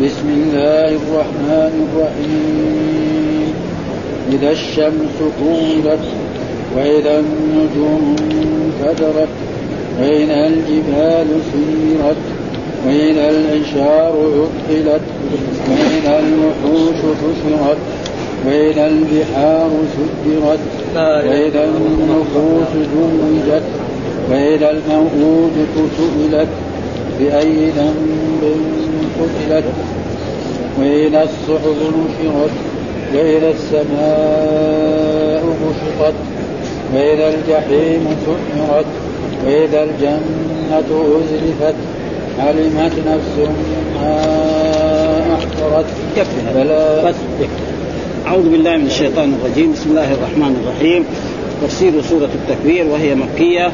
بسم الله الرحمن الرحيم. إذا الشمس كورت وإذا النجوم انكدرت وإذا الجبال سيرت وإذا العشار عطلت وإذا الوحوش حشرت وإذا البحار سجرت وإذا النفوس زوجت. وإذا الموءودة سئلت بأي ذنب قتلت وإذا الصحف نشرت وإذا السماء كشطت وإذا الجحيم سعرت وإذا الجنة أزلفت علمت نفس ما أحضرت. فلا أعوذ بالله من الشيطان الرجيم. بسم الله الرحمن الرحيم. تفسير سورة التكبير وهي مكية.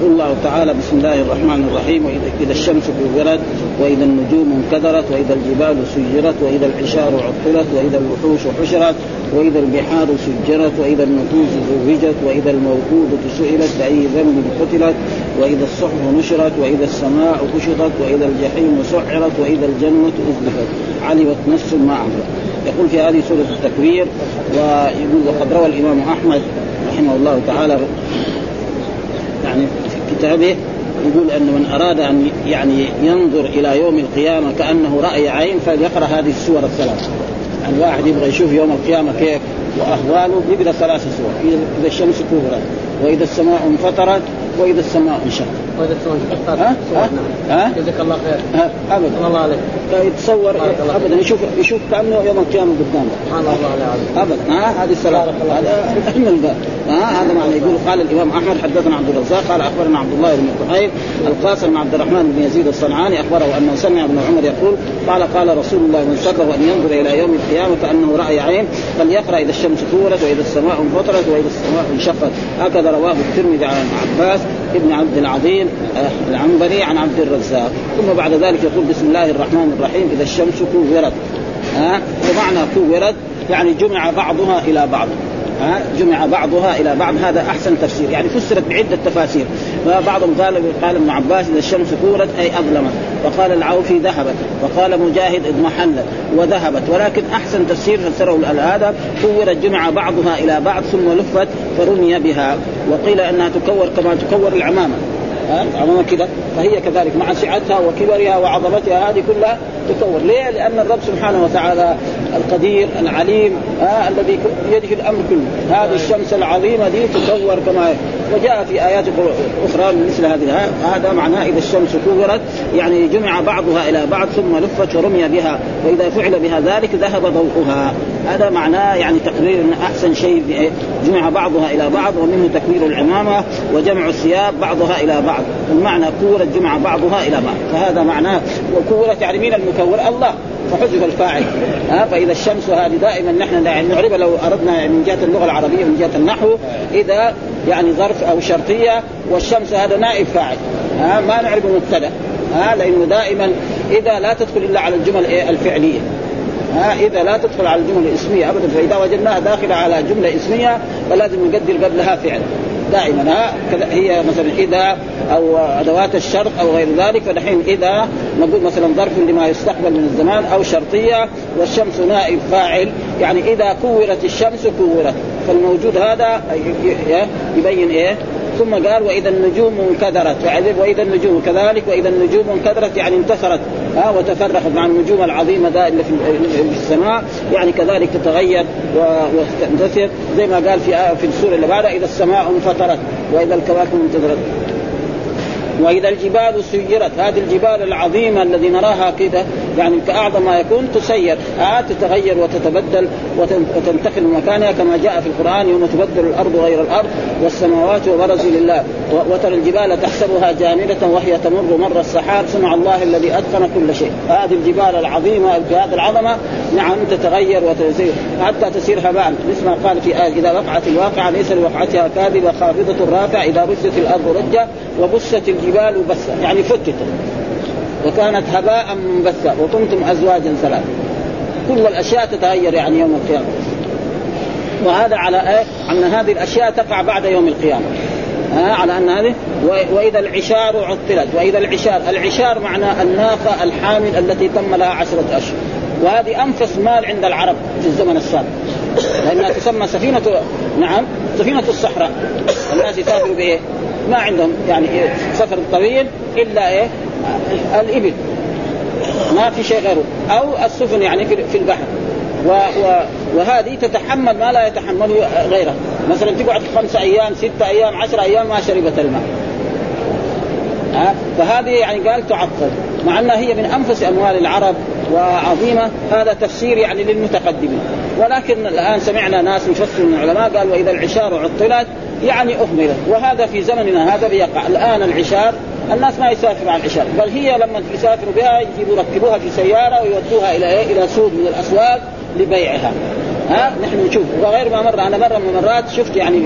يقول الله تعالى بسم الله الرحمن الرحيم وإذا الشمس كورت وإذا النجوم انكدرت وإذا الجبال سجرت وإذا العشار عطلت وإذا الوحوش حشرت وإذا البحار سجرت وإذا النفوس زوجت وإذا الموءودة سئلت بأي ذنب قتلت وإذا الصحف نشرت وإذا السماء كشطت وإذا الجحيم سعرت وإذا الجنة ازلفت علمت نفس ما عملت يقول في هذه سورة التكبير ويقول وقد روى الإمام أحمد رحمه الله تعالى يعني كتابه يقول أن من أراد أن يعني ينظر إلى يوم القيامة كأنه رأي عين فليقرأ هذه السور الثلاث. يعني الواحد يبغى يشوف يوم القيامة كيف وأهواله يقرا ثلاث سور إذا الشمس كبرت وإذا السماء انفطرت وإذا السماء انشقت. ها؟ ها؟ جزاك الله خير؟ ابدا الله عليك يتصور ابدا يشوف يشوف كانه يوم القيامه قدامه سبحان الله ابدا ها هذه الصلاه هذا ها هذا معنى يقول قال الامام احمد حدثنا عبد الرزاق قال اخبرنا عبد الله بن طهير القاسم عبد الرحمن بن يزيد الصنعاني اخبره انه سمع ابن عمر يقول قال قال رسول الله من سره ان ينظر إلى يوم القيامه كانه راي عين فليقرا اذا الشمس كورت واذا السماء انفطرت واذا السماء انشقت هكذا رواه الترمذي عن عباس ابن عبد العظيم آه، العنبري عن عبد الرزاق. ثم بعد ذلك يقول بسم الله الرحمن الرحيم إذا الشمس كورت. ها ومعنى كورت يعني جمع بعضها إلى بعض. ها جمع بعضها إلى بعض. هذا أحسن تفسير. يعني فسرت بعدة تفاسير. فبعضهم قال قال ابن عباس إذا الشمس كورت أي اظلمت وقال العوفي ذهبت. وقال مجاهد اضمحلت وذهبت. ولكن أحسن تفسير فسره هذا كورت جمع بعضها إلى بعض ثم لفت فرمي بها. وقيل أنها تكور كما تكور العمامة. عموما كذا. فهي كذلك مع سعتها وكبرها وعظمتها هذه كلها تكور ليه؟ لأن الرب سبحانه وتعالى القدير العليم آه الذي بيده الأمر كله. هذه الشمس العظيمة دي تكور كما وجاء في آيات أخرى مثل هذه. هذا معناه إذا الشمس كورت يعني جمع بعضها إلى بعض ثم لفت ورمي بها وإذا فعل بها ذلك ذهب ضوءها. هذا معناه يعني تقرير أن أحسن شيء جمع بعضها إلى بعض ومنه تكبير العمامة وجمع الثياب بعضها إلى بعض. المعنى كورت جمع بعضها إلى بعض فهذا معناه وكورت يعني مين المكور الله فحذف الفاعل ها فإذا الشمس هذه دائما نحن يعني نعربها لو أردنا من جهة اللغة العربية من جهة النحو إذا يعني ظرف أو شرطية والشمس هذا نائب فاعل ها ما نعرف مبتدأ ها لأنه دائما إذا لا تدخل إلا على الجمل الفعلية ها إذا لا تدخل على الجمل الإسمية ابدا فإذا وجدناها داخلة على جملة إسمية فلازم نقدر قبلها فعل. دائما ها؟ هي مثلا إذا أو أدوات الشرط أو غير ذلك فدحين إذا نقول مثلا ظرف لما يستقبل من الزمان أو شرطيه والشمس نائب فاعل يعني إذا كورت الشمس كورت فالموجود هذا يبين إيه؟ ثم قال وإذا النجوم انكدرت وإذا النجوم كذلك وإذا النجوم انكدرت يعني انتثرت ها وتفرقت مع النجوم العظيمة ذا اللي في السماء يعني كذلك تتغير وتنتثر زي ما قال في في السورة اللي بعدها إذا السماء انفطرت وإذا الكواكب انتثرت. وإذا الجبال سيرت هذه الجبال العظيمة الذي نراها كده يعني كأعظم ما يكون تسير. آه تتغير وتتبدل وتنتقل من مكانها كما جاء في القرآن يوم تبدل الأرض غير الأرض والسماوات وبرزوا لله. وترى الجبال تحسبها جامدة وهي تمر مر السحاب. صنع الله الذي أتقن كل شيء. هذه الجبال العظيمة بهذه العظمة. نعم تتغير وتسير حتى تسير هباء. مثل ما قال في آية إذا وقعت الواقعة ليس لوقعتها كاذبة خافضة رافع إذا رجت الأرض رجة وبست الجبال بسا يعني فتت. وكانت هباء منبثا وكنتم أزواجا ثلاث. كل الأشياء تتغير يعني يوم القيامة. وهذا على إيه؟ أن هذه الأشياء تقع بعد يوم القيامة. ها؟ على أن هذه وإذا العشار عطلت وإذا العشار العشار معنى الناقة الحامل التي تم لها عشرة أشهر. وهذه أنفس مال عند العرب في الزمن السابق. لأنها تسمى سفينه نعم سفينة الصحراء. الناس يسافروا بإيه؟ ما عندهم يعني إيه سفر طويل إلا إيه؟ الإبل. ما في شيء غيره. أو السفن يعني في البحر. و و وهذه تتحمل ما لا يتحمله غيرها مثلا تقعد خمسة أيام ستة أيام عشرة أيام ما شربت الماء. ها؟ فهذه يعني قال تعطل. مع أنها هي من أنفس أموال العرب. وعظيمة. هذا تفسير يعني للمتقدمين. ولكن الآن سمعنا ناس يفسروا من العلماء قال واذا العشار عطلت يعني أهملت. وهذا في زمننا هذا بيقع. الآن العشار الناس ما يسافروا على العشار. بل هي لما يسافروا بها يجيبوا يركبوها في سيارة ويودوها إلى إيه؟ إلى سوق من الأسواق لبيعها. ها؟ نحن نشوف. وغير ما مره أنا مرة من المرات شفت يعني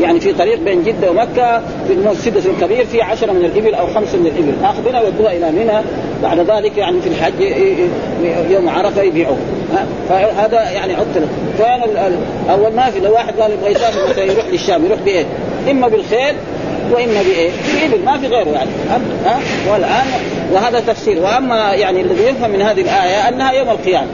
يعني في طريق بين جدة ومكة في المسجد الكبير في عشرة من الإبل أو خمسة من الإبل. اخذنا ودوها إلى منى. بعد ذلك يعني في الحج يوم عرفة يبيعوه. فهذا يعني عطل كان أول ما في لو واحد قال يبغى يسافر مثلا يروح للشام يروح بإيه؟ إما بالخيل وإما بإيه؟ بالابل ما في غيره يعني. ها؟ والآن وهذا تفسير. وأما يعني الذي يفهم من هذه الآية أنها يوم القيامة.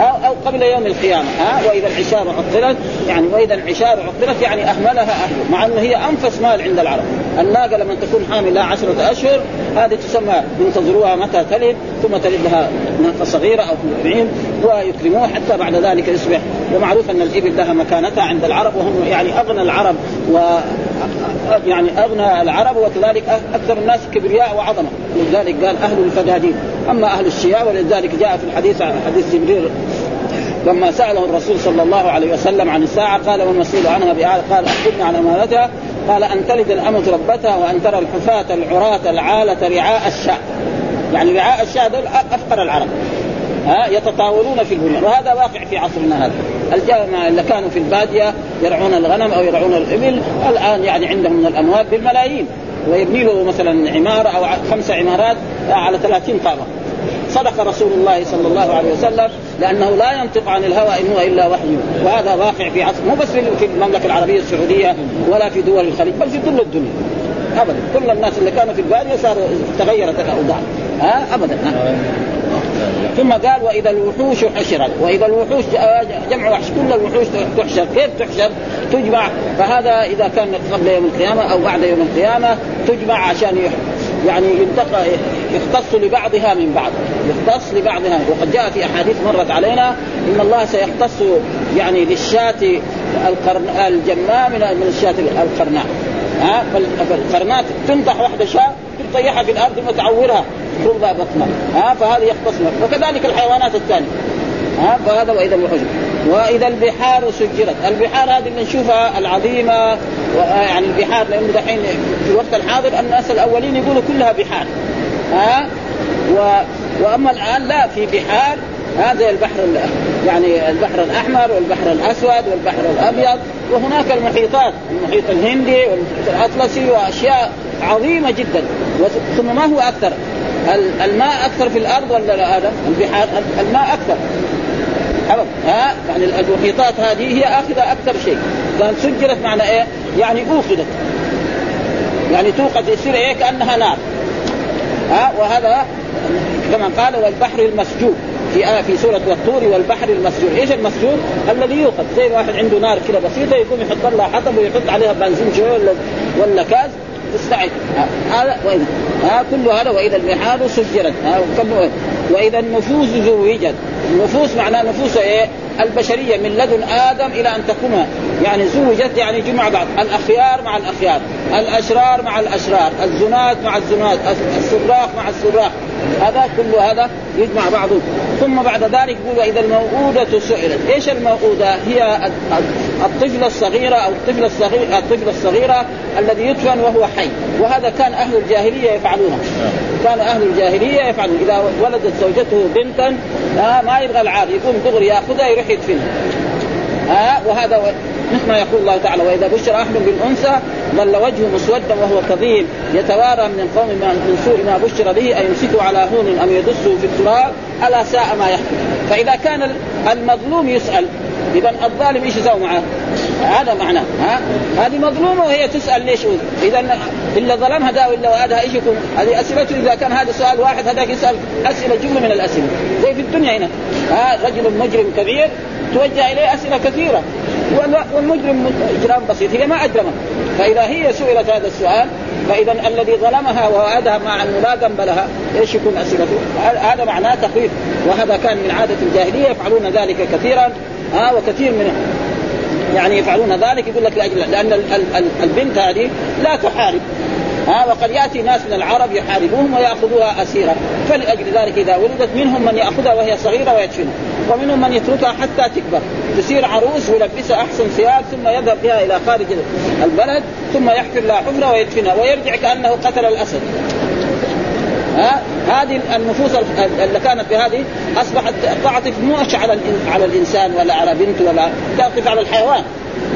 أو, أو قبل يوم القيامة ها؟ وإذا العشار عطلت يعني وإذا العشار عطلت يعني أهملها أهله مع أنه هي أنفس مال عند العرب. الناقة لما تكون حامل لها عشرة أشهر هذه تسمى ينتظروها متى تلد ثم تلد لها ناقة صغيرة أو بعين ويكرموه حتى بعد ذلك يصبح. ومعروف أن الإبل لها مكانتها عند العرب وهم يعني أغنى العرب و يعني أغنى العرب وكذلك أكثر الناس كبرياء وعظمة. ولذلك قال أهل الفدادين أما أهل الشياء ولذلك جاء في الحديث حديث جبريل لما سأله الرسول صلى الله عليه وسلم عن الساعة قال وما المسؤول عنها بأعلى قال اخبرني عن امانتها قال أن تلد الأمة ربتها وأن ترى الحفاة العراة العالة رعاء الشاء يعني رعاء الشاء دول أفقر العرب. ها يتطاولون في البنيان. وهذا واقع في عصرنا هذا. الجماعة اللي كانوا في البادية يرعون الغنم أو يرعون الإبل الآن يعني عندهم من الأموال بالملايين. ويبني له مثلا عمارة أو خمس عمارات على 30 طابق صدق رسول الله صلى الله عليه وسلم لأنه لا ينطق عن الهوى إن هو إلا وحي. وهذا واقع في عصر مو بس في المملكة العربية السعودية ولا في دول الخليج بل في كل الدنيا. ابدا. كل الناس اللي كانوا في البادية صاروا تغيرت الأوضاع. ها ابدا. ها؟ ثم قال وإذا الوحوش حشرت وإذا الوحوش جمع وحش كل الوحوش تحشر. كيف تحشر؟ تجمع فهذا إذا كان قبل يوم القيامة أو بعد يوم القيامة تجمع عشان يعني ينتقى يختص لبعضها من بعض. يختص لبعضها. وقد جاء في أحاديث مرت علينا إن الله سيختص يعني للشاة القرن الجماء من الشاة القرناء. ها؟ فالقرنات تنطح واحدة شاة تطيحها في الأرض وتعورها ترضى بطنها ها؟ فهذه يختص وكذلك الحيوانات الثانية ها؟ فهذا وإذا الوحوش. وإذا البحار سجرت. البحار هذه اللي نشوفها العظيمة يعني البحار لأنه دحين في الوقت الحاضر الناس الأولين يقولوا كلها بحار ها؟ و... وأما الآن لا في بحار هذا البحر يعني البحر الأحمر والبحر الأسود والبحر الأبيض وهناك المحيطات المحيط الهندي والمحيط الأطلسي وأشياء عظيمة جدا. ثم ما هو أكثر؟ الماء أكثر في الأرض ولا هذا البحار الماء أكثر. أبدا ها؟ يعني المحيطات هذه هي آخذة أكثر شيء. قال سجلت معنى إيه؟ يعني اوقدت يعني توقد يصير إيه؟ كأنها نار. ها؟ وهذا كما قال والبحر المسجور في آه في سورة والطور والبحر المسجور، إيش المسجور؟ الذي يوقد، زي واحد عنده نار كذا بسيطة يقوم يحط لها حطب ويحط عليها بنزين شوية ولا ولا كاز. تستعد هذا واذا ها كل هذا وإذا البحار سجرت. ها وإذا النفوس زوجت. النفوس معناه نفوس إيه؟ البشرية من لدن آدم إلى أن تقوم يعني زوجت يعني جمع بعض. الأخيار مع الأخيار الأشرار مع الأشرار الزنات مع الزنات السراق مع السراق. هذا كل هذا يجمع بعضه. ثم بعد ذلك يقول اذا الموءودة سئلت، إيش الموءودة؟ هي الطفلة الصغيرة أو الطفلة الصغيرة الطفلة الصغيرة الذي يدفن وهو حي، وهذا كان أهل الجاهلية يفعلونه. كان أهل الجاهلية يفعلون، إذا ولدت زوجته بنتا ما يبغى العار. يقوم دغري يأخذها يروح يدفنها. ها وهذا مثل ما يقول الله تعالى وإذا بشر أحد بالأنثى ظل وجهه مسودا وهو كظيم يتوارى من القوم من سوء ما بشر به ان يمسكه على هون أم يدسه في التراب ألا ساء ما يحكم فإذا كان المظلوم يسأل إذا الظالم إيش يسوي معه؟ هذا معناه ها؟ هذه مظلومة وهي تسأل ليش إذا إلا ظلمها دا وإلا وادها إيش يكون؟ هذه اسئلته إذا كان هذا سؤال واحد هذاك يسأل أسئلة جملة من الأسئلة. زي في الدنيا هنا ها؟ رجل مجرم كبير توجه إليه أسئلة كثيرة. والمجرم إجرام بسيط هي ما اجرمه فإذا هي سئلت هذا السؤال فإذا الذي ظلمها ووعدها مع أنه لا ذنب لها إيش يكون أسئلته؟ هذا معناه تخويف. وهذا كان من عادة الجاهلية يفعلون ذلك كثيرا. ها وكثير من يعني يفعلون ذلك يقول لك لاجل لأن البنت هذه لا تحارب. ها وقد يأتي ناس من العرب يحاربوهم ويأخذوها أسيرة. فلأجل ذلك إذا ولدت منهم من يأخذها وهي صغيرة ويدفنها. ومنهم من يتركها حتى تكبر. تصير عروس ويلبسها أحسن ثياب ثم يذهب بها إلى خارج البلد ثم يحفر لها حفرة ويدفنها ويرجع كأنه قتل الأسد. ها؟ هذه النفوس اللي كانت بهذه أصبحت تعطف مش على على الإنسان ولا على بنت ولا تعطف على الحيوان.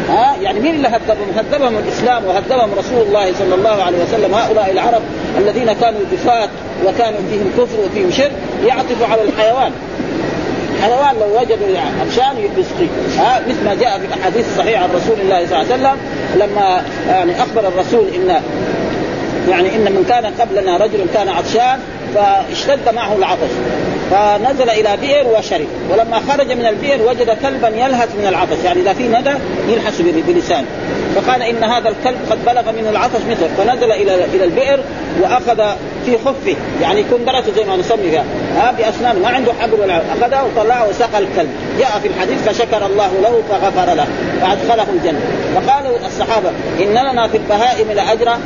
ها؟ يعني مين اللي هذبهم؟ هذبهم الإسلام وهذبهم رسول الله صلى الله عليه وسلم. هؤلاء العرب الذين كانوا جفاة وكانوا فيهم كفر وفيهم شرك يعطفوا على الحيوان. حيوان لو وجدوا عطشان يسقي ها؟ مثل ما جاء في الأحاديث الصحيحة عن رسول الله صلى الله عليه وسلم لما يعني أخبر الرسول إن يعني إن من كان قبلنا رجل كان عطشان فاشتد معه العطش. فنزل إلى بئر وشرب. ولما خرج من البئر وجد كلبا يلهث من العطش. يعني إذا في ندى يلحس بلسانه فقال إن هذا الكلب قد بلغ منه العطش مثل فنزل إلى إلى البئر وأخذ في خفه. يعني كندرته زي ما نسمي فيها. ها باسنانه ما عنده حبل ولا أخذه وطلعه وسقى الكلب. جاء في الحديث فشكر الله له فغفر له. فأدخله الجنة. فقالوا الصحابة إن لنا في البهائم لأجرا.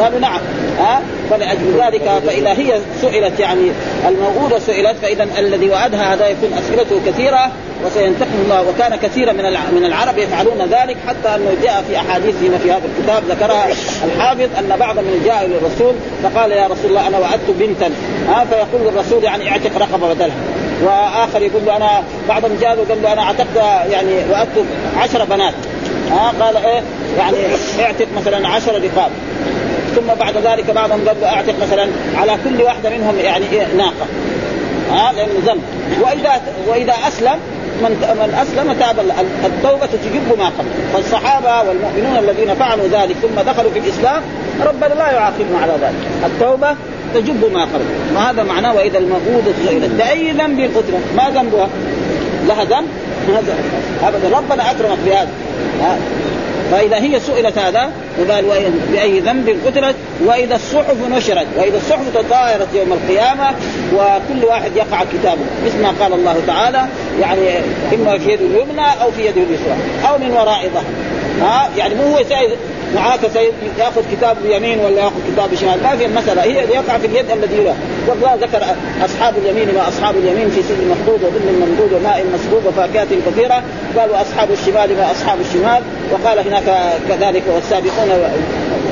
قالوا نعم. ها؟ فلأجل ذلك فإذا هي سئلت يعني الموءودة سئلت فإذا الذي وعدها هذا يكون أسئلته كثيرة وسينتقم الله. وكان كثيرا من من العرب يفعلون ذلك حتى أنه جاء في احاديث هنا في هذا الكتاب. ذكرها الحافظ أن بعض من جاء للرسول فقال يا رسول الله أنا وعدت بنتا. ها؟ فيقول الرسول يعني اعتق رقبة بدلها. وآخر يقول له أنا بعضهم جاء قال له أنا اعتقت يعني وعدت عشر بنات. ها؟ قال إيه؟ يعني اعتق مثلا عشر رقاب. ثم بعد ذلك بعضهم قال أعتق مثلا على كل واحدة منهم يعني إيه ناقة. ها لأنه ذنب. وإذا وإذا أسلم من من أسلم تاب التوبة تجب ما قبل. فالصحابة والمؤمنون الذين فعلوا ذلك ثم دخلوا في الإسلام ربنا لا يعاقبهم على ذلك. التوبة تجب ما قبل. وهذا معناه؟ وإذا الموءودة سئلت. باي ذنب قتلت ما ذنبها؟ لها ذنب؟ ابدا. ربنا أكرمك بهذا. فاذا هي سئلت هذا وقال بأي ذنب قتلت وإذا الصحف نشرت وإذا الصحف تطايرت يوم القيامة وكل واحد يقع كتابه. مثل ما قال الله تعالى يعني إما في يده اليمنى أو في يده اليسرى أو من وراء ظهر. ها؟ يعني مو هو معاك ياخذ كتاب بيمين ولا ياخذ كتاب بشمال ما في المساله هي يقع في اليد الذي له والله ذكر أصحاب اليمين ما أصحاب اليمين في سجن مخضود وظل ممدود وماء مسكوب وفاكهة كثيرة. قال واصحاب الشمال ما أصحاب الشمال. وقال هناك كذلك والسابقون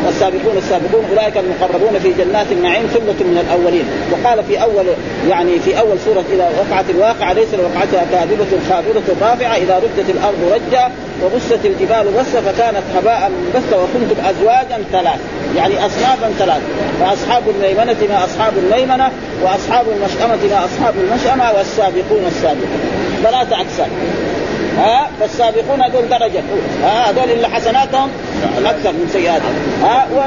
والسابقون السابقون أولئك المقربون في جنات النعيم ثلة من الأولين. وقال في أول يعني في أول سورة اذا وقعت الواقعة ليس لوقعتها كاذبة خافضه رافعة إذا ردت الأرض رجا وبست الجبال بسا فكانت هباء منبثا وكنتم أزواجا ثلاث يعني أصنافا ثلاث. فاصحاب الميمنة ما أصحاب الميمنة وأصحاب المشأمة ما أصحاب المشأمة والسابقون السابقون. ثلاثة اقسام ها فالسابقون هذول درجة ها هذول اللي حسناتهم أكثر من سيئاتهم. ها و...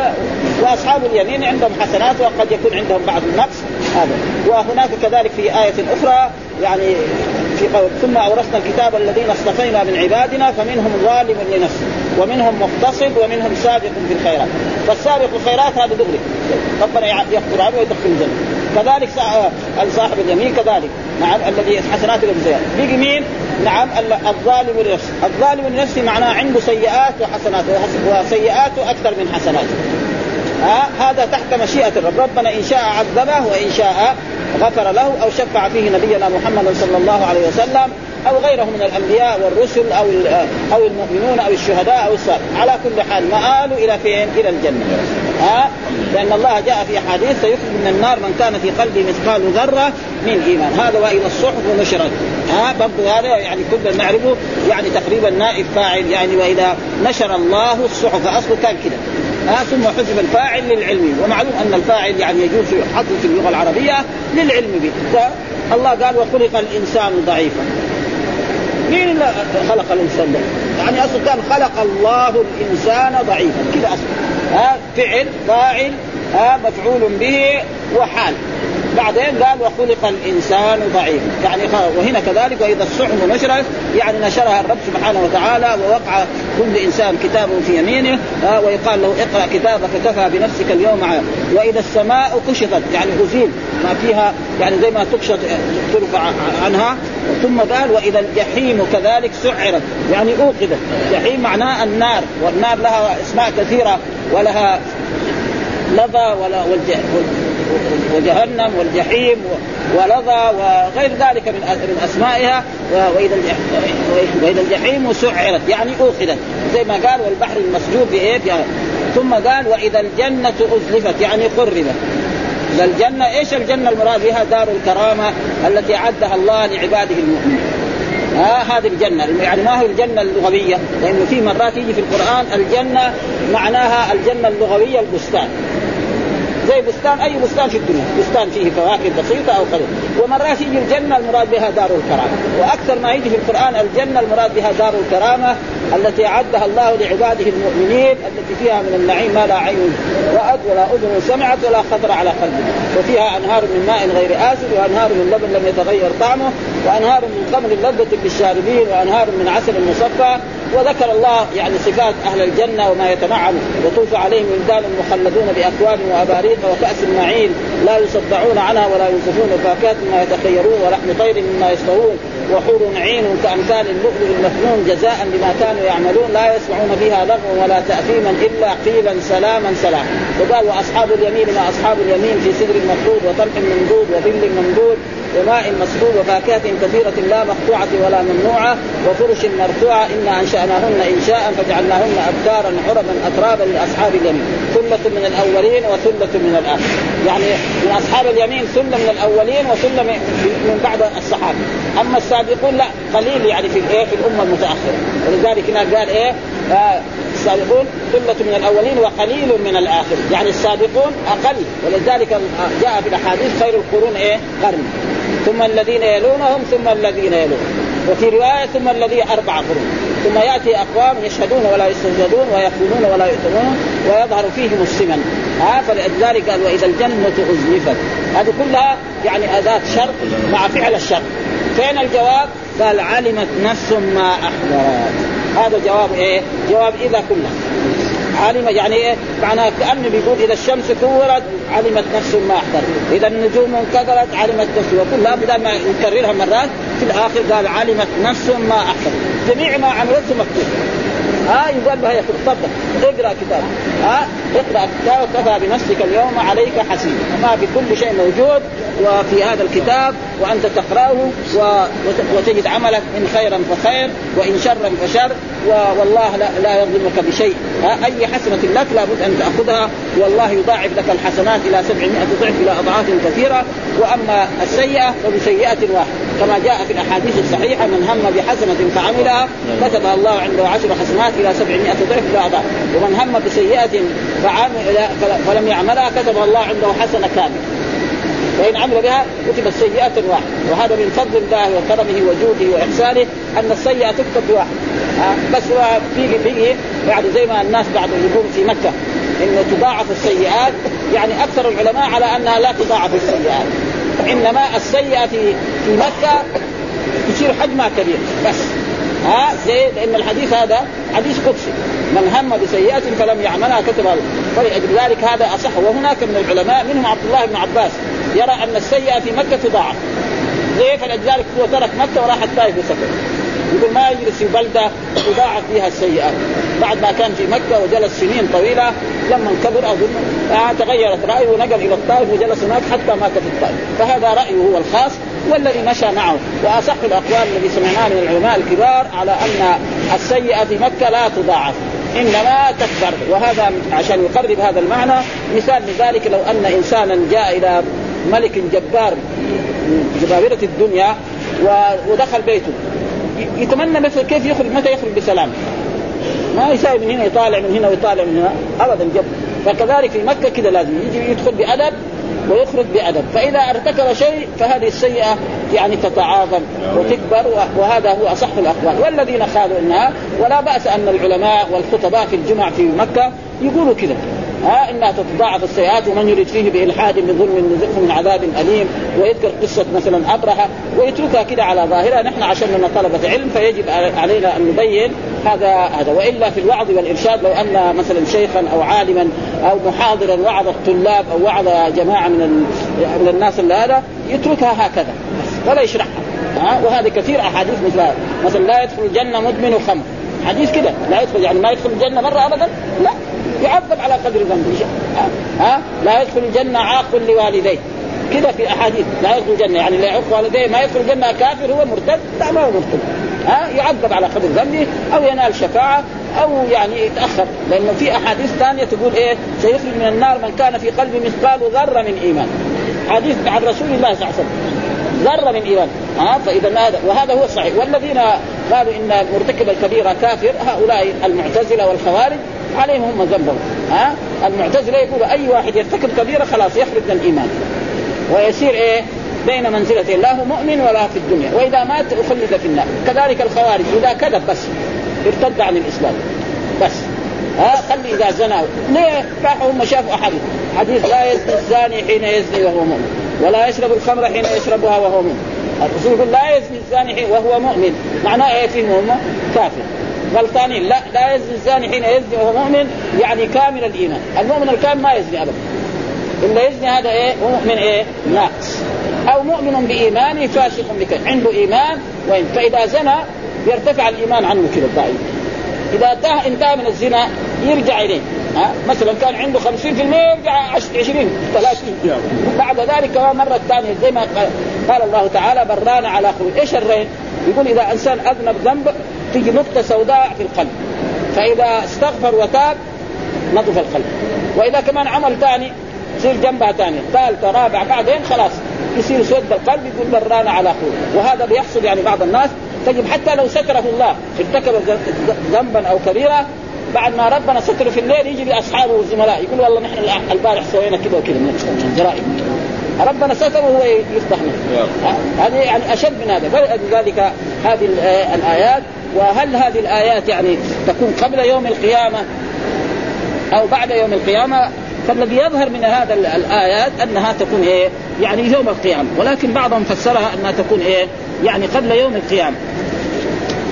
وأصحاب اليمين عندهم حسنات وقد يكون عندهم بعض النقص. هذا. وهناك كذلك في آية أخرى يعني في قول ثم أورثنا الكتاب الذين اصطفينا من عبادنا فمنهم ظالم لنفسه ومنهم مقتصد ومنهم سابق في الخيرات. فالسابق الخيرات هذا دغري. ربنا يغفر عنه ويدخل الجنة. كذلك صاحب اليمين كذلك. نعم الذي حسناته بزيادة بيجي مين؟ نعم الظالم لنفسه. الظالم لنفسه معناه عنده سيئات وحسنات وسيئاته أكثر من حسناته. ها هذا تحت مشيئة الرب. ربنا إن شاء عذبه وإن شاء غفر له أو شفع فيه نبينا محمد صلى الله عليه وسلم أو غيره من الأنبياء والرسل أو أو المؤمنون أو الشهداء أو الصالح على كل حال مآل إلى فين؟ إلى الجنة. ها؟ لأن الله جاء في احاديث سيخرج من النار من كان في قلبه مثقال ذرة من إيمان. هذا واذا الصحف نشرت. ها؟ برضه هذا يعني كلنا نعرفه يعني تقريبا نائب فاعل يعني وإذا نشر الله الصحف اصله كان كده. ها ثم حذف الفاعل للعلم. ومعلوم أن الفاعل يعني يجوز حظ في اللغة العربية للعلم به. الله قال وخلق الإنسان ضعيفا. مين اللي خلق الإنسان ده؟ يعني أصلا كان خلق الله الإنسان ضعيفا. كذا أصلا ها فعل فاعل ها مفعول به وحال. بعدين قال وخلق الإنسان ضعيفا يعني وهنا كذلك وإذا الصحف نشرت يعني نشرها الرب سبحانه وتعالى ووقع كل إنسان كتابه في يمينه ويقال له اقرأ كتابك كفى بنفسك اليوم. عام وإذا السماء كشفت يعني أزيل ما فيها يعني زي ما تكشف ترفع عنها. ثم قال وإذا الجحيم كذلك سعرت يعني أوقدت. الجحيم معناه النار والنار لها أسماء كثيرة ولها لظى ولا وجهنم والجحيم ولظى وغير ذلك من من أسمائها وإذا وإذا الجحيم سعرت يعني اوقدت زي ما قال والبحر المسجود بايه ثم قال وإذا الجنة أزلفت يعني قربت. الجنة إيش الجنة المراد بها؟ دار الكرامة التي أعدها الله لعباده المؤمنين. ها آه هذه الجنة. يعني ما هي الجنة اللغوية؟ لأنه في مرات يجي في القرآن الجنة معناها الجنة اللغوية البستان. زي بستان أي بستان في الدنيا، بستان فيه فواكه بسيطة أو قليل، ومرات يجي الجنة المراد بها دار الكرامة، وأكثر ما يجي في القرآن الجنة المراد بها دار الكرامة التي أعدها الله لعباده المؤمنين التي فيها من النعيم ما لا عين رأت ولا أذن سمعت ولا خطر على قلب، وفيها أنهار من ماء غير آسر وأنهار من لبن لم يتغير طعمه، وأنهار من خمر لذة للشاربين وأنهار من عسل مصفى، وذكر الله يعني صفات أهل الجنة وما يتنعم يطوف عليهم ولدان مخلدون باكواب وأباريق وكأس معين لا يصدعون عنها ولا ينصفون وفاكهه مما يتخيرون ولحم طير مما يشتهون. وحور عين كامثال اللؤلؤ المكنون جزاء بما كانوا يعملون لا يسمعون فيها لغوا ولا تأثيما إلا قيلا سلاما سلاما. وقال وأصحاب اليمين ما أصحاب اليمين في سدر مخضود وطلح ممدود وظل ممدود وماء مسكوب وفاكهة كثيرة لا مقطوعة ولا ممنوعة وفرش مرفوعة. إنا أنشأناهن إنشاء فجعلناهن أبكارا عربا أترابا لأصحاب اليمين. ثلة من الأولين وثلة من الآخرين يعني من أصحاب اليمين ثلة من الأولين وثلة من بعد الصحابة. أما السابقون لا قليل يعني في الإيه؟ في الأمة المتأخرة. ولذلك هنا قال إيه؟ آه السابقون ثلة من الأولين وقليل من الآخرين يعني السابقون أقل. ولذلك جاء في الأحاديث خير القرون إيه؟ قرن. ثم الذين يلونهم ثم الذين يلونهم وفي رواية ثم الذي أربع قرون. ثم يأتي أقوام يشهدون ولا يستجدون ويقولون ولا يؤتمون ويظهر فيهم السمن. ها فلذلك قال وإذا الجنة أزلفت. هذه كلها يعني أداة شرط مع فعل الشرط. فين الجواب؟ قال علمت نفس ما أحضرت. هذا جواب إيه؟ جواب إذا كلها. علم يعني إيه؟ معناها كأنه بيقول إذا الشمس كورت علمت نفس ما أحضرت، إذا النجوم انكدرت علمت نفس وكلها بدل ما يكررها مرات في الآخر قال علمت نفس ما أحضرت، جميع ما عملته مكتوب. ها؟ آه يقول لها تفضل اقرأ كتاب ها؟ اقرأ كتاب كفى بنفسك اليوم عليك حسيب. ما في كل شيء موجود وفي هذا الكتاب وأنت تقرأه. وتجد عملك ان خيرا فخير وإن شرا فشر والله لا, لا يظلمك بشيء. أي حسنة لك لابد أن تأخذها. والله يضاعف لك الحسنات إلى 700 ضعف إلى أضعاف كثيرة. وأما السيئة فبسيئة واحدة. كما جاء في الأحاديث الصحيحة من هم بحسنة فعملها كتبها الله عنده عشر حسنات إلى 700 ضعف إلى اضعاف ومن هم بسيئة فعمل فلم يعملها كتب الله عنده حسنة كاملة. فإن عمل بها كتبت سيئة واحدة وهذا من فضل الله وكرمه وجوده وإحسانه أن السيئة تكتب بواحد. آه بس هو فيه فيه يعني زي ما الناس بعد يقول في مكة إنه تضاعف السيئات. يعني أكثر العلماء على أنها لا تضاعف السيئات. إنما السيئة في في مكة تصير حجمها كبير. بس. ها؟ زي لأن الحديث هذا حديث قدسي. من هم بسيئة فلم يعملها كتبها فلأجل ذلك هذا أصح. وهناك من العلماء منهم عبد الله بن عباس يرى أن السيئة في مكة تضاعف ليه فلذلك هو ترك مكة وراح الطائف وسكن يقول ما يجلس في بلدة تضاعف فيها السيئات بعد ما كان في مكة وجلس سنين طويلة لما كبر آه تغيرت رأيه ونقل إلى الطائف وجلس هناك حتى مات في الطائف. فهذا رأيه هو الخاص والذي مشى معه. وأصح الأقوال الذي سمعناه من العلماء الكبار على أن السيئة في مكة لا تضاعف إنما تكبر. وهذا عشان يقرب هذا المعنى مثال لذلك لو أن إنسانا جاء إلى ملك جبار من جبابرة الدنيا ودخل بيته. يتمنى مثل كيف يخرج؟ متى يخرج بسلام؟ ما يساوي من هنا يطالع من هنا ويطالع من هنا. ابدا جب فكذلك في مكة كذا لازم يجي يدخل بأدب ويخرج بأدب. فإذا ارتكب شيء فهذه السيئة يعني تتعاظم وتكبر وهذا هو أصح الأقوال. والذين قالوا إنها ولا بأس أن العلماء والخطباء في الجمع في مكة يقولوا كذا ها إنها تتضاعف السيئات ومن يريد فيه بإلحاد بظلم نزقه من عذاب أليم ويذكر قصة مثلا أبرهة ويتركها كده على ظاهرها. نحن عشان طلبة علم فيجب علينا أن نبين هذا هذا. وإلا في الوعظ والإرشاد لو أن مثلا شيخا أو عالما أو محاضرا وعظ الطلاب أو وعظ جماعة من من الناس اللي هذا يتركها هكذا ولا يشرحها. ها؟ وهذه كثير أحاديث مثل مثلا لا يدخل الجنة مدمن خمر. حديث كده لا يدخل يعني ما يدخل الجنة مرة ابدا؟ لا. يعذب على قدر ذنبه. ها, لا يدخل الجنة عاق لوالديه. كذا في أحاديث. لا يدخل الجنة يعني لا يعق والديه. ما يدخل الجنة كافر هو مرتد. لا ما هو مرتد. ها؟ يعذب على قدر ذنبه أو ينال شفاعة أو يعني يتأخر. لأنه في أحاديث ثانية تقول إيه؟ سيخرج من النار من كان في قلبه مثقال ذرة من إيمان. حديث عن رسول الله صلى الله عليه وسلم. ذرة من ايمان ها؟ فإذا هذا وهذا هو الصحيح. والذين قالوا إن مرتكب الكبيره كافر هؤلاء المعتزلة والخوارج عليهم هم ذنبهم. ها؟ المعتزلة يقولوا أي واحد يرتكب كبيرة خلاص يخرج من الإيمان. ويصير إيه؟ بين منزلتين لا هو مؤمن ولا في الدنيا. وإذا مات أخلد في النار. كذلك الخوارج إذا كذب بس ارتد عن الإسلام. بس. ها؟ خلي إذا زنى. ليه؟ راحوا هم شافوا احاديث حديث لا يزني الزاني حين يزني وهو مؤمن. ولا يشرب الخمر حين يشربها وهو مؤمن. الرسول يقول لا يزني الزاني وهو مؤمن. معناه إيه فيه هم كافر. غلطانين لا لا يزني الزاني حين يزني وهو مؤمن يعني كامل الإيمان. المؤمن الكامل ما يزني ابدا. الا يزني هذا إيه؟ مؤمن إيه؟ ناقص. أو مؤمن بايمانه فاسق بك. عنده إيمان وإن فإذا زنى يرتفع الإيمان عنه كذا الضعيف إذا انتهى انتهى من الزنا يرجع إليه. ها؟ مثلا كان عنده 50% يرجع 20 30 بعد ذلك مره ثانية زي ما قال الله تعالى بران على خروج إيش الرين؟ يقول إذا إنسان أذنب ذنب تيجي نقطة سوداء في القلب. فإذا استغفر وتاب نظف القلب. وإذا كمان عمل ثاني يصير جنبها ثانية ثالثة رابعة بعدين خلاص يصير سود القلب يقول بران على خروج وهذا بيحصل يعني بعض الناس. تجد حتى لو ستره الله ارتكب ذنبا أو كبيره بعد ما ربنا ستره في الليل يجي لأصحابه والزملاء. يقول والله نحن البارح سوينا كذا وكذا. من الجرائم ربنا ستره وهو يفتح هذه يعني أشد من هذا. فلذلك هذه الآيات وهل هذه الآيات يعني تكون قبل يوم القيامة أو بعد يوم القيامة؟ فالذي يظهر من هذا الآيات أنها تكون إيه؟ يعني يوم القيامة. ولكن بعضهم فسرها أنها تكون إيه؟ يعني قبل يوم القيامة.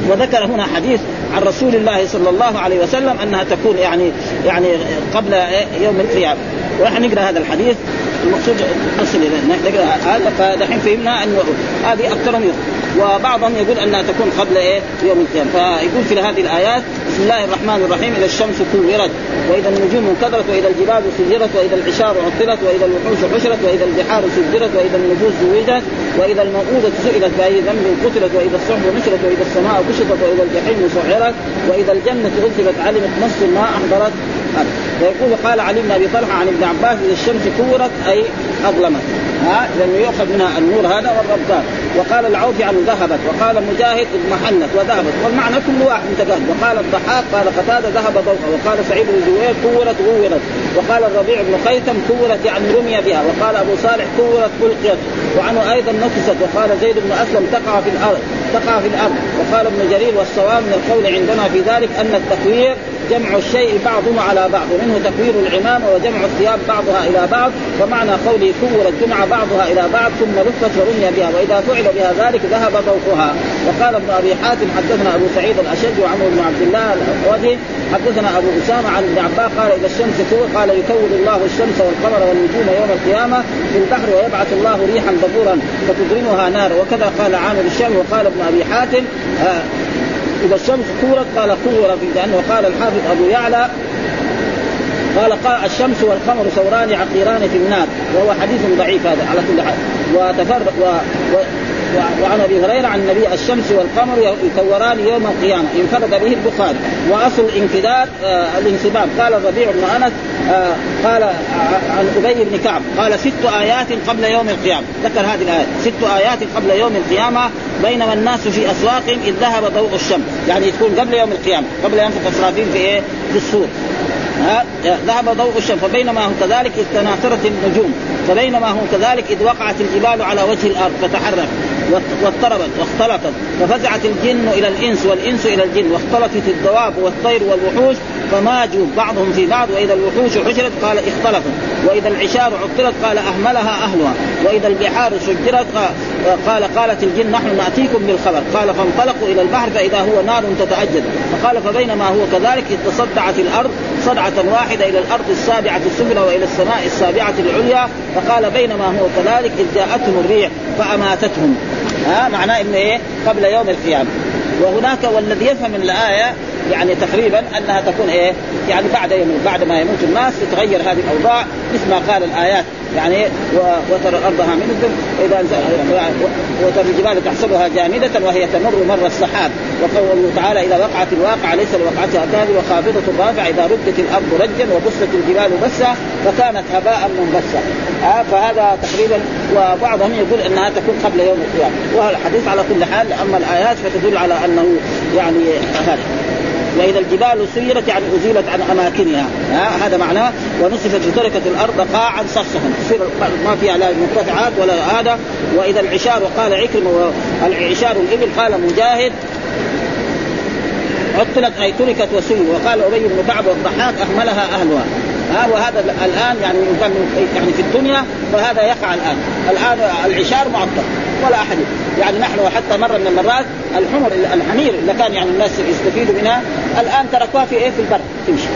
وذكر هنا حديث عن رسول الله صلى الله عليه وسلم أنها تكون يعني يعني قبل يوم القيامة. ونحن نقرأ هذا الحديث. المقصود نصل إلى هذا فدحين فهمنا أنه هذه أكثر من وبعضهم يقول أنها تكون قبل إيه؟ يوم القيامة. فيقول في هذه الآيات بسم الله الرحمن الرحيم إذا الشمس كورت وإذا النجوم انكدرت وإذا الجبال سيرت وإذا العشار عطلت وإذا الوحوش حشرت وإذا البحار سجرت وإذا النفوس زوجت وإذا الموءودة سئلت بأي ذنب قتلت وإذا الصحف نشرت وإذا السماء كشطت وإذا الجحيم سعرت وإذا الجنة ازلفت علمت نفس ما أحضرت. ويقول قال علي بن أبي طلحة عن ابن عباس إذا الشمس كورت اي اظلمت ها؟ لأنه يؤخذ منها النور هذا والربطان. وقال العوفي عن ذهبت وقال مجاهد اضمحلت وذهبت. والمعنى كل واحد متقارب وقال الضحاك قال قتادة ذهب ضوءها وقال سعيد بن جبير كورت غورت. وقال الربيع بن خثيم كورت يعني رمي بها. وقال أبو صالح كورت ألقيت. وعنه أيضا نكست وقال زيد بن أسلم تقع في الأرض. تقع في الأرض. وقال ابن جرير والصواب من القول عندنا في ذلك أن التكوير جمع الشيء بعضه على بعض. ومنه تكوير العمامة وجمع الثياب بعضها إلى بعض ومعنى قوله كورت جمع بعضها إلى بعض ثم لفت ورمي بها وإذا فعل بها ذلك ذهب ضوؤها وقال ابن أبي حاتم حدثنا أبو سعيد الأشج وعمرو بن عبد الله الأودي حدثنا أبو أسامة عن ابن عباس قال إذا الشمس كور قال يكور الله الشمس والقمر والنجوم يوم القيامة في البحر ويبعث الله ريحا دبورا فتدرمها نار وكذا قال عامر الشام وقال ابن أبي حاتم آه إذا الشمس كورت قال كور لأنه قال الحافظ أبو يعلى قال قال الشمس والقمر ثوران عقيران في النار وهو حديث ضعيف هذا على كل حال. وتفرق و... و... وعن أبي هريرة عن النبي الشمس والقمر يكوران يوم القيامة انفرد به البخاري. وأصل الانفداد آه الانسباب. قال الربيع بن أنس آه قال عن أبي بن كعب قال ست آيات قبل يوم القيامة. ذكر هذه الايات ست آيات قبل يوم القيامة بينما الناس في أسواقهم إذ ذهب ضوء الشمس يعني تكون قبل يوم القيامة قبل ينفخ أسرافيل في إيه؟ في الصور ذهب ضوء الشمس فبينما هم كذلك اذ تناثرت النجوم فبينما هم كذلك إذ وقعت الجبال على وجه الأرض فتحرك واضطربت واختلطت ففزعت الجن إلى الإنس والإنس إلى الجن واختلطت الدواب والطير والوحوش فماجوا بعضهم في بعض وإذا الوحوش حشرت قال اختلفت وإذا العشار عطلت قال أهملها أهلها وإذا البحار سجرت قال قالت الجن نحن نأتيكم بالخبر قال فانطلقوا إلى البحر فإذا هو نار تتأجج فقال فبينما هو كذلك اذ تصدعت الأرض صدعه واحدة إلى الأرض السابعة السفلى وإلى السماء السابعة العليا فقال بينما هو كذلك إذ جاءتهم الريح فأماتتهم. ها معناه إنه إيه؟ قبل يوم القيامة. وهناك والذي يفهم الآية يعني تقريبا أنها تكون إيه؟ يعني بعد يوم بعد ما يموت الناس تتغير هذه الأوضاع مثل ما قال الآيات. يعني وترى الأرض هامده إذا وترى الجبال تحسبها جامدة وهي تمر مر السحاب. وقوله تعالى إذا وقعت الواقعة ليس لوقعتها كاذب وخافضة رافع إذا ردت الأرض رجا وبست الجبال بسا فكانت هباء منبسا. آه فهذا تقريبا وبعضهم يقول إنها تكون قبل يوم القيامة. وهذا الحديث على كل حال أما الآيات فتدل على أنه يعني هذا. واذا الجبال سيرت يعني أزيلت عن أماكنها. ها هذا معناه ونصفت وتركت الأرض قاعا صفصفا. تصير ما فيها لا مرتفعات ولا هذا. وإذا العشار وقال عكرم العشار الإبل قال مجاهد. عطلت أي تركت وسير وقال أبي بن كعب والضحاك أهملها أهلها. ها وهذا الآن يعني يعني في الدنيا فهذا يقع الآن. الآن العشار معطل ولا أحد. يعني نحن حتى مرة من المرات الحمر الحمير اللي كان يعني الناس يستفيدوا منها الآن تركوها في إيه؟ في البر تمشي.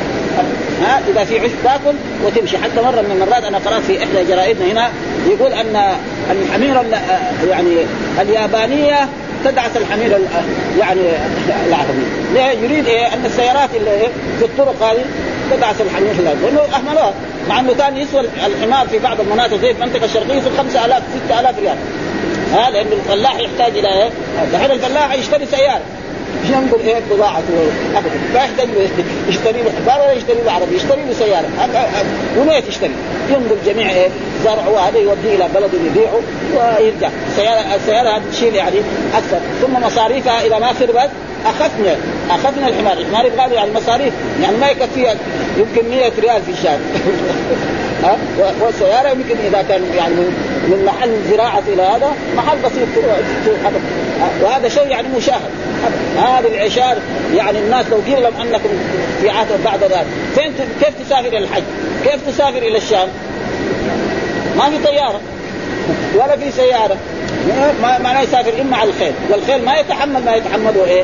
ها إذا في عشب تاكل وتمشي. حتى مرة من المرات أنا قرأت في إحدى جرائدنا هنا يقول أن الحميره يعني اليابانية تدعس الحمير يعني العربي ليه؟ يريد إيه؟ أن السيارات اللي إيه؟ في الطرق هذه تدعس الحمير أهملوها. مع أنه كان يسوى الحمار في بعض المناطق زي المنطقة الشرقية يسوى 5000 6000 ريال. ها لأن الفلاح يحتاج إلى إيه؟ دحين الفلاح يشتري سيارة. ينقل إيه بضاعته ابدا. ما يحتاج يشتري له حمار ولا يشتري له عربي يشتري له سيارة. ونيت يشتري. ينقل جميع إيه؟ زرعه وهذا يوديه إلى بلده يبيعه ويرجع. السياره السيارة هذه تشيل يعني أكثر. ثم مصاريفها اذا ما خربت. أخذنا أخذنا الحمار، الحمار يبغى يعني مصاريف يعني ما يكفيها يمكن 100 ريال في الشهر. ها؟ والسياره يمكن إذا كان يعني من محل زراعة إلى هذا محل بسيط وهذا شيء يعني مشاهد. هذا العشار يعني الناس لو قيل لهم أنكم في عهد بعد ذلك فين كيف تسافر إلى الحج؟ كيف تسافر إلى الشام؟ ما في طيارة ولا في سيارة. معناه يسافر اما على الخيل. والخيل ما يتحمل ما يتحمله إيه؟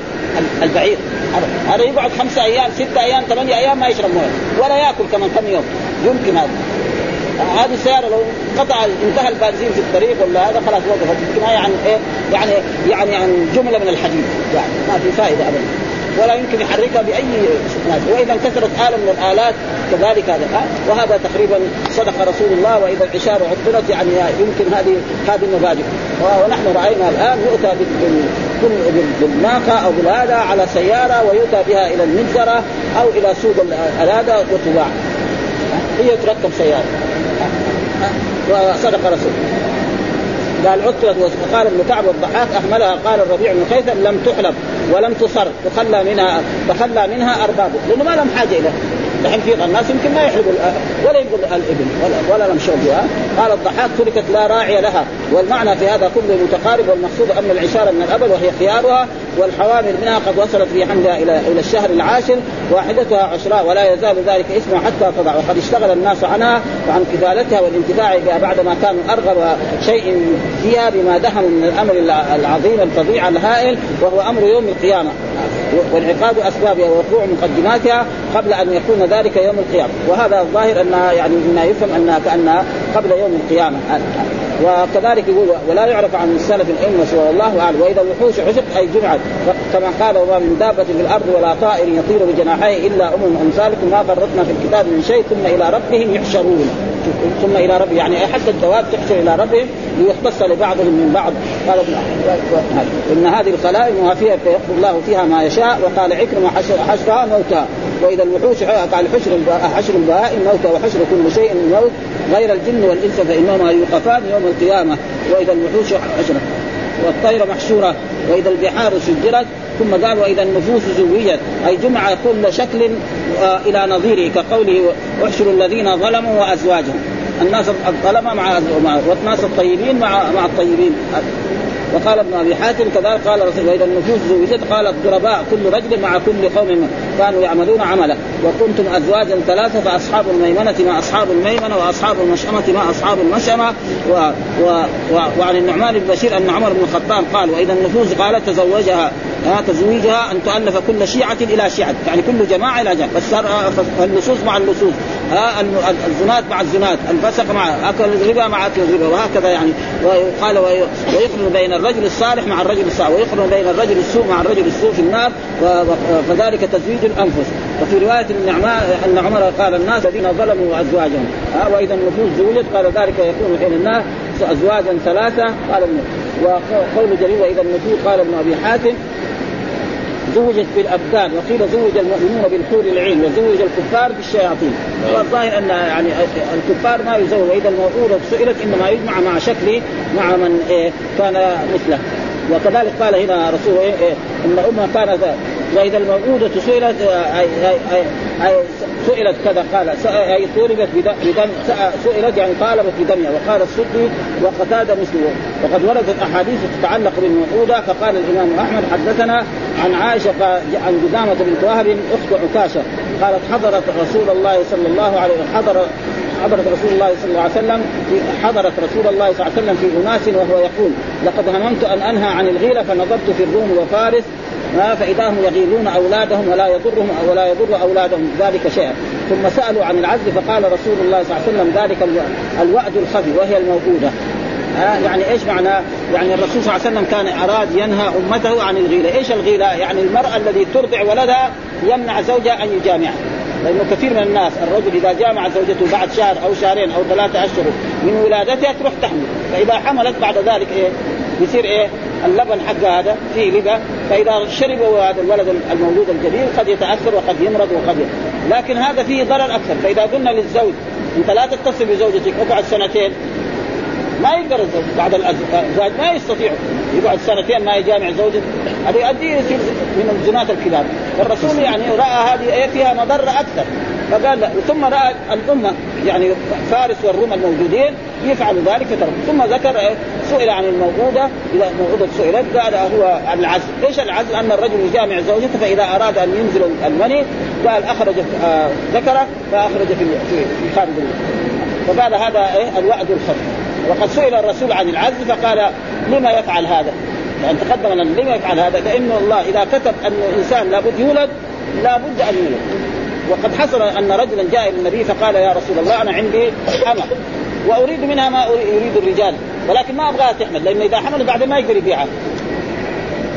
البعير. هذا يقعد خمسة أيام ستة أيام ثمانية أيام ما يشرب مويه. ولا يأكل كمان كم يوم. يمكن هذا. هذه السيارة لو قطع انتهى البنزين في الطريق ولا هذا خلاص وقفت. يمكن يعني إيه؟ يعني يعني يعني جملة من الحديد يعني ما في فائدة ابدا. ولا يمكن يحركها بأي ناس وإذا انكسرت اله من الآلات كذلك هذا. وهذا تقريبا صدق رسول الله وإذا العشار عطلت يعني يمكن هذه هذه المبادئ ونحن رأينا الآن يؤتى بالناقه أو بالهذا على سيارة ويؤتى بها إلى المنزره أو إلى سوق الهذا وتباع. هي تركب سيارة. وصدق رسول قال عطلت وقال ابن كعب والضحاك اهملها قال الربيع بن خيثم لم تحلب ولم تصر. تخلى منها تخلى منها اربابه لأنه ما لهم حاجة اليها دحين في الناس يمكن ما يحلبوا ولا يبغوا الإبل ولا, ولا لم بها. قال الضحاك تركت لا راعي لها والمعنى في هذا كله متقارب والمقصود أن العشاره من الأبل وهي خيارها والحوامل منها قد وصلت في حملها إلى إلى الشهر العاشر واحدتها عشراء ولا يزال ذلك اسمها حتى تضع. وقد اشتغل الناس عنها وعن كفالتها والانتفاع بها بعدما كانوا أرغب شيء فيها بما دهموا من الأمر العظيم الفظيع الهائل وهو أمر يوم القيامة. وانعقاد اسبابها ووقوع مقدماتها قبل أن يكون ذلك يوم القيامة. وهذا الظاهر انها يعني مما يفهم انها كانها قبل يوم القيامة. وكذلك يقول ولا يعرف عن السلف الائمه سوى الله اعلم وإذا الوحوش حشت أي جمعت كما قال وما من دابة في الأرض ولا طائر يطير بجناحيه إلا أمم أمثالكم ما فرطنا في الكتاب من شيء ثم إلى ربهم يحشرون. ثم إلى ربه. يعني حتى الدواب تحشر إلى ربهم ليختص لبعضهم من بعض. قال إن هذه الخلائق وفيها فيقضي الله فيها ما يشاء. وقال عكرم حشرها موتى. وإذا الوحوش قال حشر حشر البهائم موتى وحشر كل شيء موت غير الجن والإنس فإنهما يوقفان يوم القيامة. وإذا الوحوش حشرت والطير محشورة. وإذا البحار سجرت ثم قال وإذا النفوس زوجت أي جمع كل شكل آه، إلى نظيره كقوله احشروا الذين ظلموا وأزواجهم. الناس الظلمه مع والناس الطيبين مع مع الطيبين. وقال ابن أبي حاتم كذلك قال رسول وإذا النفوس زوجت قال الضرباء كل رجل مع كل قوم كانوا يعملون عمله. وكنتم أزواجا ثلاثة فأصحاب الميمنة ما أصحاب الميمنة وأصحاب المشأمة ما أصحاب المشأمة. و... و... و... وعن النعمان بن بشير أن عمر بن الخطاب قال وإذا النفوس قالت تزوجها. ها تزويجها أن تؤلف كل شيعة إلى شيعة يعني كل جماعة إلى جماعة. بس اللصوص مع اللصوص ها الزنات مع الزنات الفسق مع اكل الربا مع اكل الربا وهكذا يعني. وقال ويقرن بين الرجل الصالح مع الرجل الصالح ويقرن بين الرجل السوء مع الرجل السوء في النار فذلك تزويج الأنفس. وفي رواية إن عمر قال الناس الذين ظلموا أزواجهم. ها وإذا النفوس زوجت قال ذلك يكون حين الناس أزواجا ثلاثة قال وقول جرير وإذا النفوس قال ابن أبي حاتم زوجت بالأبدان وقيل زوج المؤمنون بالحور العين وزوج الكفار بالشياطين. والظاهر أن يعني الكفار ما يزوج واذا الموءودة سئلت إنما يجمع مع شكل مع من إيه كان مثله. وكذلك قال هنا رسول إيه إيه إن أمة كانت وإذا الموءودة سئلت أي سئلت كذا قال أي طلبت بدم سئلت يعني طالبت بدمها وقال السدي وقتادة مثله. وقد وردت أحاديث تتعلق بالموءودة فقال الإمام أحمد حدثنا عن عائشة عن جدامه بنت وهب أخت عكاشة قالت حضرت رسول الله صلى الله عليه وسلم حضر حضرت رسول الله صلى الله عليه وسلم حضرت رسول الله صلى الله عليه وسلم في أناس وهو يقول لقد هممت أن أنهى عن الغيرة فنظرت في الروم وفارس فإذا هم يغيرون أولادهم ولا يضرهم ولا يضر أولادهم ذلك شيئا ثم سألوا عن العزل فقال رسول الله صلى الله عليه وسلم ذلك الوعد الخفي وهي الموجوده ها يعني إيش معنى؟ يعني الرسول صلى الله عليه وسلم كان أراد ينهى أمته عن الغيرة، إيش الغيرة؟ يعني المرأة الذي ترضع ولدها يمنع زوجها أن يجامعها. لأنه كثير من الناس الرجل إذا جامع زوجته بعد شهر أو شهرين أو ثلاثة أشهر من ولادتها تروح تحمل، فإذا حملت بعد ذلك إيه؟ يصير إيه؟ اللبن حق هذا فيه لبا فإذا شرب هذا الولد المولود الجديد قد يتأثر وقد يمرض وقد يمرض. لكن هذا فيه ضرر أكثر فإذا قلنا للزوج أنت لا تتصل بزوجتك اقعد سنتين ما يقدر بعد الزواج ما يستطيع. يقعد سنتين ما يجامع زوجته. هذا يؤدي من الزنات الكبار فالرسول يعني رأى هذه آية فيها مضرة أكثر. فقال ثم رأى الأمة يعني فارس والروم الموجودين يفعل ذلك فترك ثم ذكر إيه؟ سئل عن الموجوده إذا موجوده سئلت قال هو العزل، إيش العزل؟ أن الرجل يجامع زوجته فإذا أراد أن ينزل المني قال أخرج آه ذكره فأخرج في في خارج فقال هذا إيه؟ الوعد الخفي. وقد سئل الرسول عن العزل فقال لما يفعل هذا؟ يعني تقدم لنا لما يفعل هذا؟ لأنه الله إذا كتب أن الإنسان لابد يولد لابد أن يولد. وقد حصل أن رجلا جاء إلى النبي فقال يا رسول الله أنا عندي امه وأريد منها ما يريد الرجال ولكن ما أبغاها تحمل لأنه إذا حملت بعدين ما يقدر يبيعها.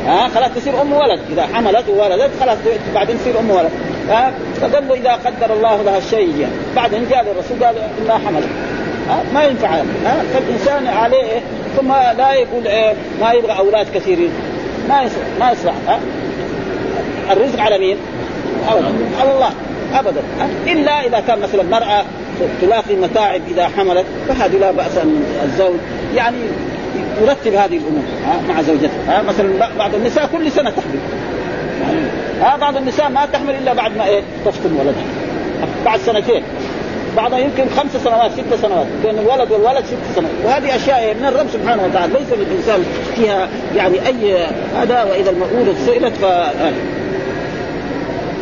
ها خلاص تصير أم ولد. إذا حملت وولدت خلاص بعدين تصير أم ولد. ها فقال له إذا قدر الله لها الشيء. بعدين جاء للرسول قال إنها حملت. ما ينفع. ها؟ فالانسان عليه؟ ثم لا يقول إيه؟ ما يبغى أولاد كثيرين. ما يصلح ما يصلح ها؟ الرزق على مين؟ على الله. ابدا إلا إذا كان مثلا مراه تلاقي متاعب إذا حملت فهذه لا بأس أن الزوج يعني يرتب هذه الأمور مع زوجته مثلا بعض النساء كل سنة تحمل. ها؟ بعض النساء ما تحمل إلا بعد ما إيه؟ تفطم ولدها. بعد سنتين. بعضها يمكن خمس سنوات ست سنوات بين الولد والولد ست سنوات. وهذه أشياء من الرب سبحانه وتعالى. ليس للإنسان فيها يعني أي هذا وإذا المؤودة سئلت ف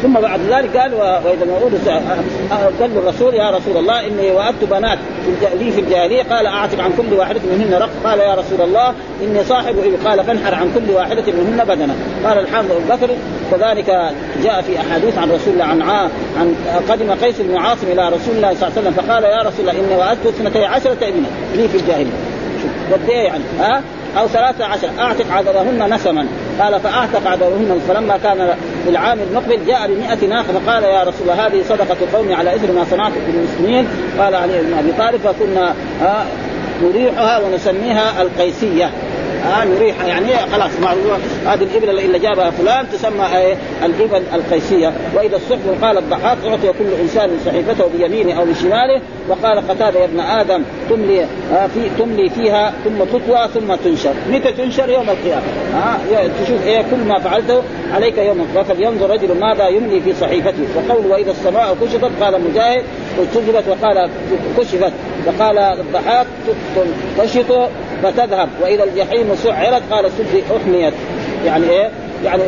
ثم بعد ذلك قال وإذا الموعود قال الرسول يا رسول الله إني وأبت بنات لي في الجاهلية. قال اعتق عن كل واحدة منهن رق. قال يا رسول الله إني صاحب قال فانحر عن كل واحدة منهن بدنا قال الحافظ أبو بكر كذلك جاء في أحاديث عن رسول الله عن عن قدم قيس بن عاصم إلى رسول الله صلى الله عليه وسلم فقال يا رسول الله إني وأبت اثنتي عشرة ابنة لي في الجاهلية. قد يعني ها؟ أو ثلاثة عشر. اعتق عذرهن نسما. قال فاعتق عذرهن فلما كان في العام المقبل جاء بمئة ناقة فقال يا رسول الله هذه صدقة قومي على إثر ما صنعت بالمسلمين قال علي بن أبي طالب فكنا نريحها ونسميها القيسية. آه نريح يعني خلاص هذه الابل اللي جابها فلان تسمى آه الإبل القيسية. وإذا الصحف قال الضحاك أعطي كل إنسان صحيفته بيمينه أو بشماله. وقال قتادة يا ابن آدم تملي آه في تملي فيها ثم تطوى ثم تنشر. متى تنشر؟ يوم القيامة. آه تشوف إيه كل ما فعلته عليك يوم فلينظر رجل ماذا يملي في صحيفته. وقول وإذا السماء كشفت؟ قال مجاهد كشفت وقال كشفت. وقال الضحاك تشط فتذهب. واذا الجحيم سعرت. قال سد أحميت. يعني إيه؟ يعني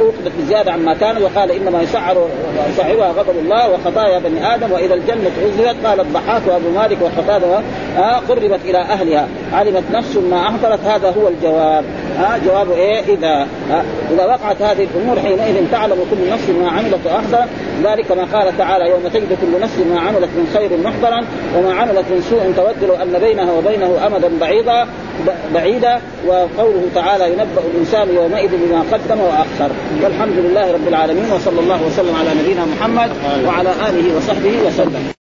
اوقدت بزيادة عما كان وقال إنما يسعر يسعرها غضب الله وخطايا بني آدم وإذا الجنة عزلت قال الضحاك وأبو مالك وقتاده آه قربت إلى أهلها. علمت نفس ما احضرت هذا هو الجواب. آه جواب إيه؟ إذا. آه إذا وقعت هذه الأمور حينئذ تعلم كل نفس ما عملت واحضر ذلك ما قال تعالى يوم تجد كل نفس ما عملت من خير محضرا وما عملت من سوء تود لو أن بينها وبينه أمدا بعيدا بعيدا وقوله تعالى ينبأ الإنسان يومئذ بما قدم وأخر. والحمد لله رب العالمين وصلى الله وسلم على نبينا محمد وعلى آله وصحبه وسلم.